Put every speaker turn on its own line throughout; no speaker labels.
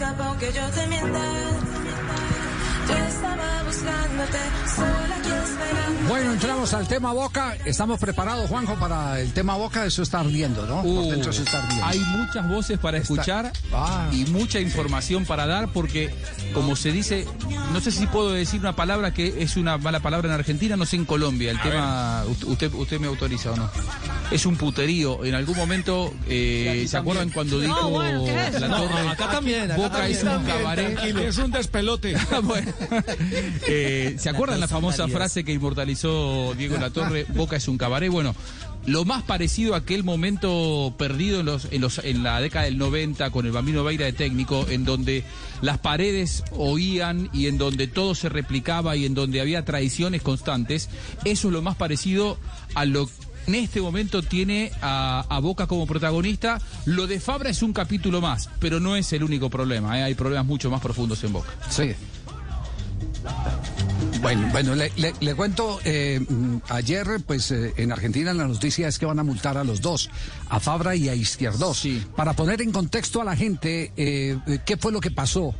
escapa aunque yo te mienta. Yo estaba
Bueno, entramos al tema Boca. Estamos preparados, Juanjo, para el tema Boca. Eso está ardiendo, ¿no? Por
Uh,
dentro eso está ardiendo.
hay muchas voces para escuchar
Ah.
y mucha información para dar porque, como se dice, no sé si puedo decir una palabra que es una mala palabra en Argentina, no sé en Colombia. El tema, usted, usted me autoriza o no. Es un puterío. En algún momento, eh, ¿se acuerdan cuando dijo la torre?
acá también, acá
Boca
también.
es un
También,
cabaret.
Es un despelote.
Bueno, eh, ¿Se acuerdan la famosa frase que inmortalizó Diego Latorre? Boca es un cabaret. Bueno, lo más parecido a aquel momento perdido en, los, en, los, en la década del 90 con el Bambino Veira de técnico, en donde las paredes oían y en donde todo se replicaba y en donde había traiciones constantes, eso es lo más parecido a lo que en este momento tiene a, a Boca como protagonista. Lo de Fabra es un capítulo más, pero no es el único problema. ¿eh? Hay problemas mucho más profundos en Boca.
Sí. Bueno, bueno, le, le- le cuento, eh, ayer pues eh, en Argentina la noticia es que van a multar a los dos, a Fabra y a Izquierdos.
Sí.
Para poner en contexto a la gente, eh, eh, ¿qué fue lo que pasó?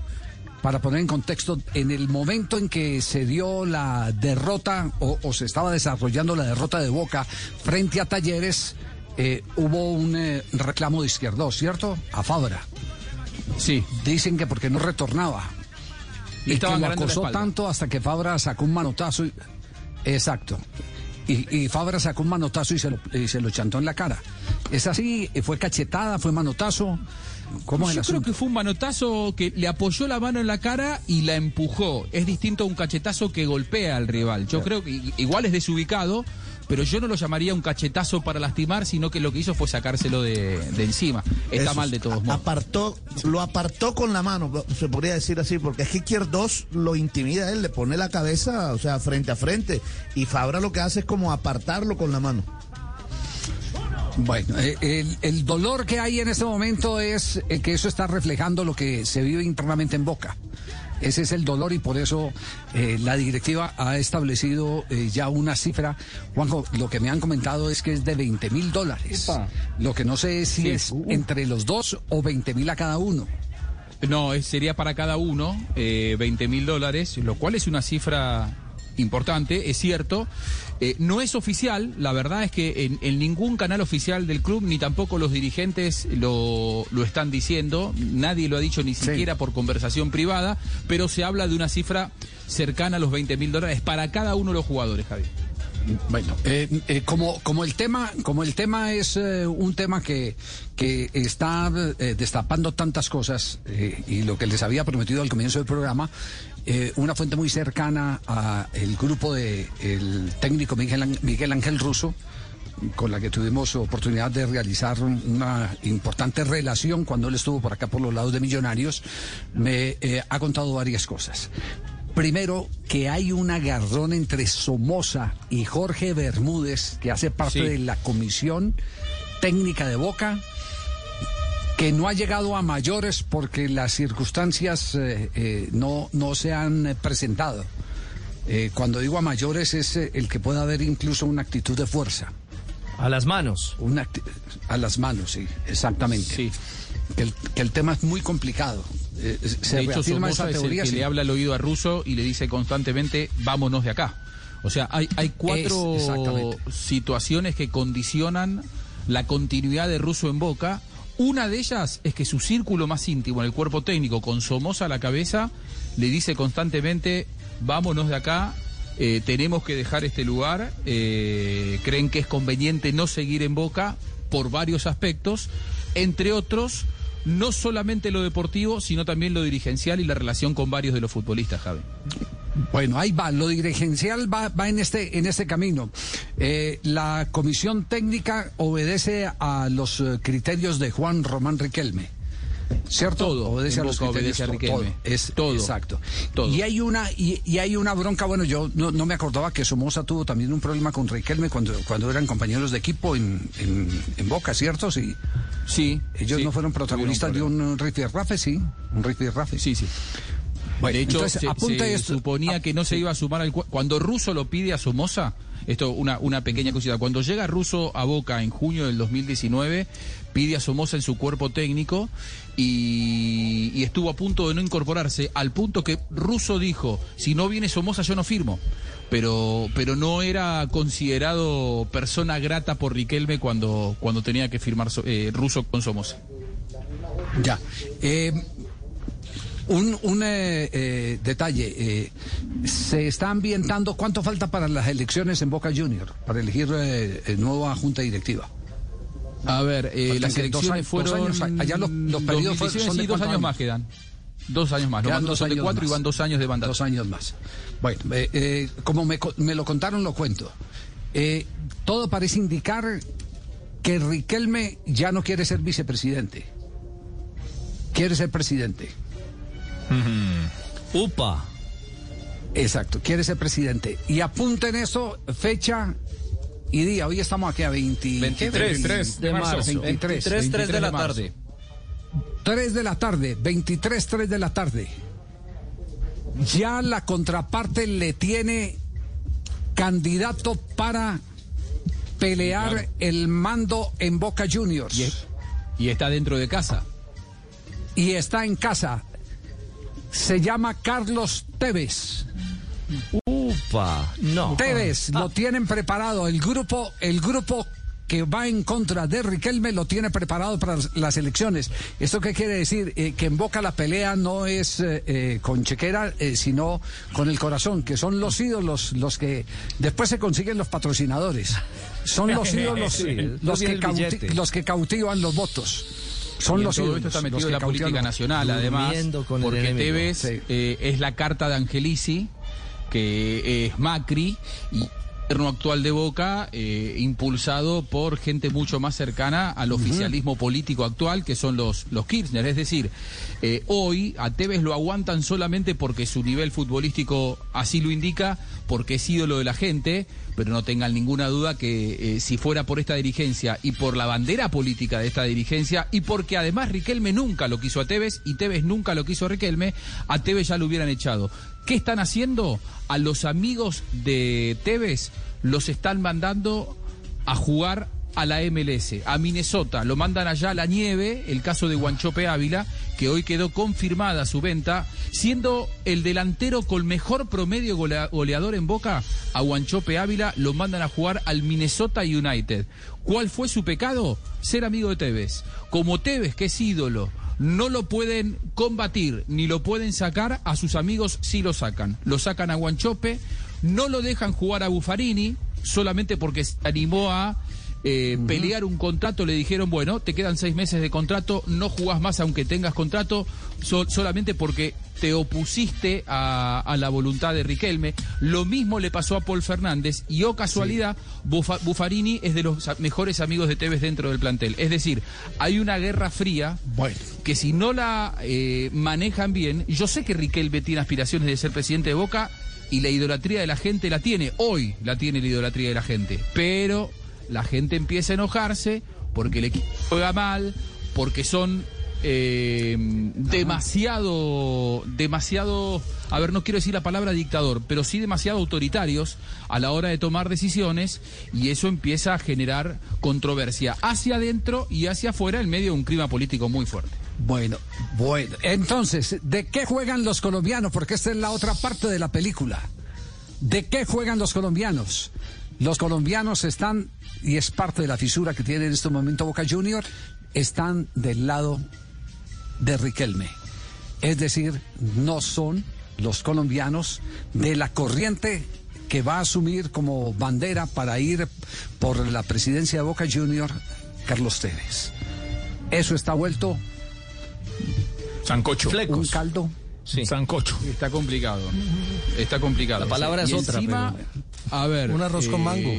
Para poner en contexto, en el momento en que se dio la derrota o, o se estaba desarrollando la derrota de Boca frente a Talleres, eh, hubo un eh, reclamo de Izquierdos, ¿cierto? A Fabra.
Sí.
Dicen que porque no retornaba. Y que lo acosó tanto hasta que Fabra sacó un manotazo. y- Exacto. Y, y Fabra sacó un manotazo y se, lo, y se lo chantó en la cara. Es así, fue cachetada, fue manotazo. ¿Cómo es
Yo
el
creo que fue un manotazo que le apoyó la mano en la cara y la empujó. Es distinto a un cachetazo que golpea al rival. Yo creo que igual es desubicado, pero yo no lo llamaría un cachetazo para lastimar, sino que lo que hizo fue sacárselo de, de encima. Está
Eso,
mal de todos modos.
Apartó, lo apartó con la mano, se podría decir así, porque es que Izquierdos lo intimida a él, le pone la cabeza, o sea, frente a frente. Y Fabra lo que hace es como apartarlo con la mano.
Bueno, eh, el, el dolor que hay en este momento es eh, que eso está reflejando lo que se vive internamente en Boca. Ese es el dolor y por eso eh, la directiva ha establecido eh, ya una cifra. Juanjo, lo que me han comentado es que es de 20 mil dólares. Lo que no sé es si
Sí.
es entre los dos o 20 mil a cada uno.
No, sería para cada uno eh, 20 mil dólares, lo cual es una cifra importante, es cierto. Eh, no es oficial, la verdad es que en, en ningún canal oficial del club, ni tampoco los dirigentes lo, lo están diciendo, nadie lo ha dicho ni siquiera por conversación privada, pero se habla de una cifra cercana a los 20 mil dólares para cada uno de los jugadores, Javi.
Bueno, eh, eh, como, como el tema, como el tema es eh, un tema que, que está destapando tantas cosas y lo que les había prometido al comienzo del programa, una fuente muy cercana a el grupo de el técnico Miguel, Miguel Ángel Russo, con la que tuvimos oportunidad de realizar una importante relación cuando él estuvo por acá por los lados de Millonarios, me ha contado varias cosas. Primero, que hay un agarrón entre Somoza y Jorge Bermúdez, que hace parte
Sí.
de la comisión técnica de Boca, que no ha llegado a mayores porque las circunstancias eh, eh, no, no se han eh, presentado. Eh, cuando digo a mayores es el que pueda haber incluso una actitud de fuerza.
A las manos.
Una a las manos, sí, exactamente.
Sí.
Que, el, que el tema es muy complicado. Eh, se
de hecho, Somoza
esa
es el que
sí.
le habla al oído a Russo y le dice constantemente, vámonos de acá. O sea, hay, hay cuatro
Es-
situaciones que condicionan la continuidad de Russo en Boca. Una de ellas es que su círculo más íntimo en el cuerpo técnico, con Somoza a la cabeza, le dice constantemente, vámonos de acá, eh, tenemos que dejar este lugar, eh, creen que es conveniente no seguir en Boca por varios aspectos, entre otros, no solamente lo deportivo, sino también lo dirigencial y la relación con varios de los futbolistas, Javi.
Bueno, ahí va, lo dirigencial va, va en este en este camino. Eh, la comisión técnica obedece a los eh, criterios de Juan Román Riquelme. ¿Cierto?
Todo,
obedece a los criterios
obedece a
todo, es
Todo.
exacto.
Todo.
Y hay una y, y hay una bronca, bueno, yo no, no me acordaba que Somoza tuvo también un problema con Riquelme cuando cuando eran compañeros de equipo en, en, en Boca, ¿cierto? Sí.
Sí.
Ellos
sí,
no fueron protagonistas de un rifirrafe, sí, un rifirrafe.
Sí, sí.
Bueno,
de hecho,
entonces,
se,
esto.
suponía
Ah,
que no se iba a sumar al... cua- Cuando Russo lo pide a Somoza, Esto, una, una pequeña cosita. Cuando llega Russo a Boca en junio del 2019, pide a Somoza en su cuerpo técnico y, estuvo a punto de no incorporarse, al punto que Russo dijo, si no viene Somoza yo no firmo. Pero, pero no era considerado persona grata por Riquelme cuando, cuando tenía que firmar eh, Russo con Somoza.
Ya. Eh, un un eh, eh, detalle. eh, se está ambientando. ¿Cuánto falta para las elecciones en Boca Junior? Para elegir eh, eh, nueva junta directiva.
A ver, eh, las elecciones fueron.
dos años, allá los- los periodos fueron-
2019,
son de
dos años
años.
más quedan. Dos años más.
Dos
son de cuatro y
más.
van dos años de mandato.
Dos años más. Bueno, como me, me lo contaron, lo cuento. Todo parece indicar que Riquelme ya no quiere ser vicepresidente. Quiere ser presidente.
Upa.
Exacto, quiere ser presidente. Y apunten eso, fecha y día. Hoy estamos aquí a 20,
23, 3 de
de
marzo.
marzo.
23,
23, 3 de la
23 de marzo.
tarde.
3 de la tarde, 23, 3 de la tarde. Ya la contraparte le tiene candidato para pelear el mando en Boca Juniors.
Y, es- y está dentro de casa.
y está en casa. Se llama Carlos Tevez.
Upa. No.
Tevez lo tienen preparado. El grupo, el grupo que va en contra de Riquelme lo tiene preparado para las elecciones. ¿Esto qué quiere decir? Eh, que en Boca la pelea no es eh, eh, con chequera, eh, sino con el corazón, que son los ídolos los que después se consiguen los patrocinadores. Son los ídolos los, que cauti- los que cautivan los votos. Son
Y en
los
todo
ídolos.
esto está
los
metido
que
la política
los-
nacional, además,
con
porque. Tevez
Sí.
eh, es la carta de Angelici, que es Macri y gobierno actual de Boca, eh, impulsado por gente mucho más cercana al oficialismo político actual, que son los, los Kirchner. Es decir, eh, hoy a Tevez lo aguantan solamente porque su nivel futbolístico así lo indica, porque es ídolo de la gente, pero no tengan ninguna duda que eh, si fuera por esta dirigencia y por la bandera política de esta dirigencia, y porque además Riquelme nunca lo quiso a Tevez y Tevez nunca lo quiso a Riquelme, a Tevez ya lo hubieran echado. ¿Qué están haciendo? A los amigos de Tevez los están mandando a jugar a la MLS, a Minnesota. Lo mandan allá a la nieve, el caso de Guanchope Ávila, que hoy quedó confirmada su venta, siendo el delantero con mejor promedio golea- goleador en Boca, a Guanchope Ávila lo mandan a jugar al Minnesota United. ¿Cuál fue su pecado? Ser amigo de Tevez. Como Tevez, que es ídolo, no lo pueden combatir ni lo pueden sacar, a sus amigos sí lo sacan. Lo sacan a Guanchope, no lo dejan jugar a Buffarini, solamente porque se animó a eh, pelear un contrato, le dijeron, bueno, te quedan seis meses de contrato, no jugás más aunque tengas contrato, so- solamente porque te opusiste a, a la voluntad de Riquelme. Lo mismo le pasó a Paul Fernández y, oh casualidad, Bufa- Buffarini es de los mejores amigos de Tevez dentro del plantel. Es decir, hay una guerra fría
Bueno.
que si no la eh, manejan bien, yo sé que Riquelme tiene aspiraciones de ser presidente de Boca y la idolatría de la gente la tiene, hoy la tiene la idolatría de la gente, pero la gente empieza a enojarse porque el equipo juega mal, porque son eh, demasiado, demasiado, a ver, no quiero decir la palabra dictador, pero sí demasiado autoritarios a la hora de tomar decisiones y eso empieza a generar controversia hacia adentro y hacia afuera en medio de un clima político muy fuerte.
Bueno, bueno. Entonces, ¿de qué juegan los colombianos? Porque esta es la otra parte de la película. ¿De qué juegan los colombianos? Los colombianos están, y es parte de la fisura que tiene en este momento Boca Junior, están del lado de Riquelme. Es decir, no son los colombianos de la corriente que va a asumir como bandera para ir por la presidencia de Boca Junior, Carlos Tevez. Eso está vuelto
Sancocho.
un
Flecos.
caldo.
Sí.
Sancocho.
Está complicado. Está complicado.
La palabra es
Y
otra,
encima, A ver.
Un arroz con mango.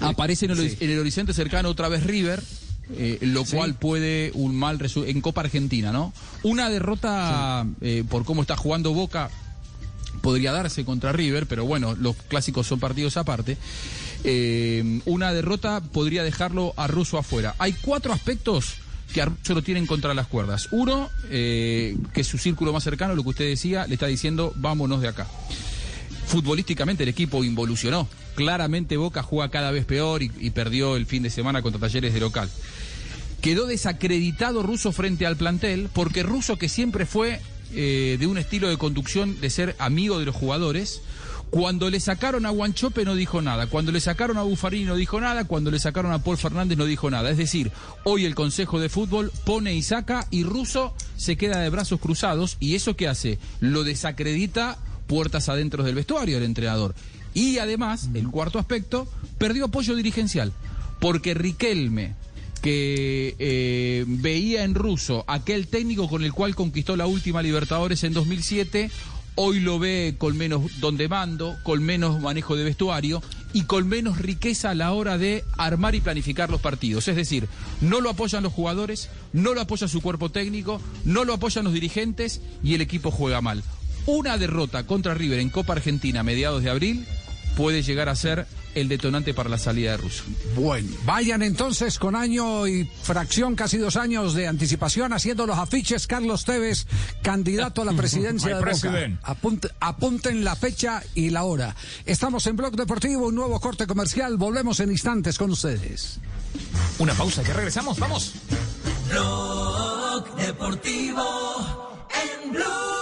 Aparece en el, en el horizonte cercano otra vez River, eh, lo cual puede un mal resu- en Copa Argentina, ¿no? Una derrota eh, por cómo está jugando Boca podría darse contra River, pero bueno, los clásicos son partidos aparte. Eh, una derrota podría dejarlo a Russo afuera. Hay cuatro aspectos que Russo lo tienen contra las cuerdas. Uno, eh, que su círculo más cercano, lo que usted decía, le está diciendo vámonos de acá. futbolísticamente el equipo involucionó. Claramente Boca juega cada vez peor y, y perdió el fin de semana contra Talleres de local. Quedó desacreditado Russo frente al plantel porque Russo que siempre fue eh, de un estilo de conducción de ser amigo de los jugadores, cuando le sacaron a Guanchope no dijo nada, cuando le sacaron a Buffarini no dijo nada, cuando le sacaron a Paul Fernández no dijo nada. Es decir, hoy el Consejo de Fútbol pone y saca y Russo se queda de brazos cruzados. Y eso que hace lo desacredita puertas adentro del vestuario del entrenador. Y además, el cuarto aspecto, perdió apoyo dirigencial, porque Riquelme, que eh, veía en ruso aquel técnico con el cual conquistó la última Libertadores en 2007, hoy lo ve con menos don de mando, con menos manejo de vestuario y con menos riqueza a la hora de armar y planificar los partidos. Es decir, no lo apoyan los jugadores, no lo apoya su cuerpo técnico, no lo apoyan los dirigentes y el equipo juega mal. Una derrota contra River en Copa Argentina a mediados de abril puede llegar a ser el detonante para la salida de Russo.
Bueno, vayan entonces con año y fracción, casi dos años de anticipación, haciendo los afiches. Carlos Tevez, candidato a la presidencia de Boca. Apunte- apunten la fecha y la hora. Estamos en Blog Deportivo, un nuevo corte comercial. Volvemos en instantes con ustedes.
Una pausa, que regresamos, vamos.
Blog Deportivo en Blue.